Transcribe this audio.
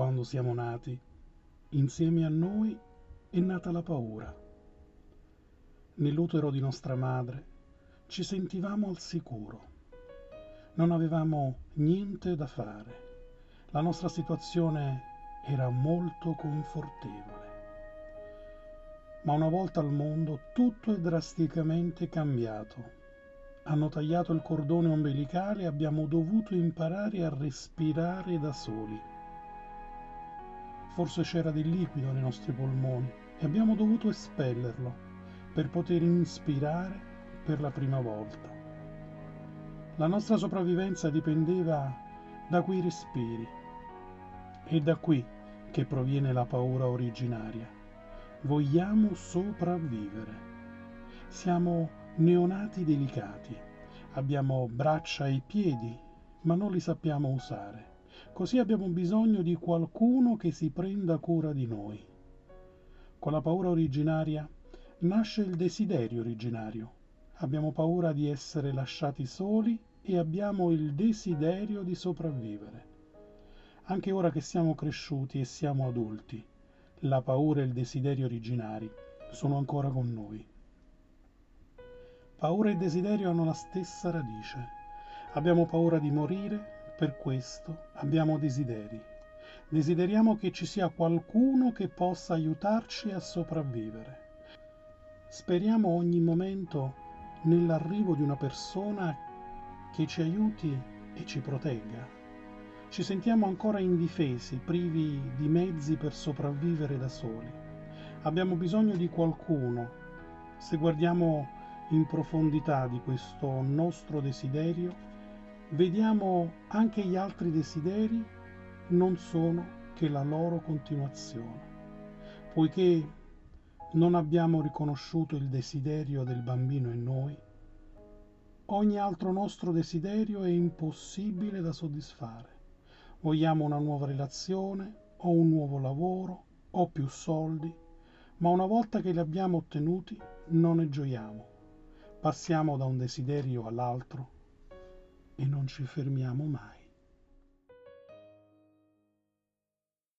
quando siamo nati, insieme a noi è nata la paura. Nell'utero di nostra madre ci sentivamo al sicuro. Non avevamo niente da fare. La nostra situazione era molto confortevole. Ma una volta al mondo tutto è drasticamente cambiato. Hanno tagliato il cordone ombelicale e abbiamo dovuto imparare a respirare da soli. Forse c'era del liquido nei nostri polmoni e abbiamo dovuto espellerlo per poter inspirare per la prima volta. La nostra sopravvivenza dipendeva da quei respiri. È da qui che proviene la paura originaria. Vogliamo sopravvivere. Siamo neonati delicati. Abbiamo braccia e piedi, ma non li sappiamo usare. Così abbiamo bisogno di qualcuno che si prenda cura di noi. Con la paura originaria nasce il desiderio originario. Abbiamo paura di essere lasciati soli e abbiamo il desiderio di sopravvivere. Anche ora che siamo cresciuti e siamo adulti, la paura e il desiderio originari sono ancora con noi. Paura e desiderio hanno la stessa radice. Abbiamo paura di morire, per questo abbiamo desideri. Desideriamo che ci sia qualcuno che possa aiutarci a sopravvivere. Speriamo ogni momento nell'arrivo di una persona che ci aiuti e ci protegga. Ci sentiamo ancora indifesi, privi di mezzi per sopravvivere da soli. Abbiamo bisogno di qualcuno. Se guardiamo in profondità di questo nostro desiderio, vediamo anche gli altri desideri non sono che la loro continuazione, poiché non abbiamo riconosciuto il desiderio del bambino in noi, ogni altro nostro desiderio è impossibile da soddisfare. Vogliamo una nuova relazione o un nuovo lavoro o più soldi, ma una volta che li abbiamo ottenuti non ne gioiamo passiamo da un desiderio all'altro e non ci fermiamo mai.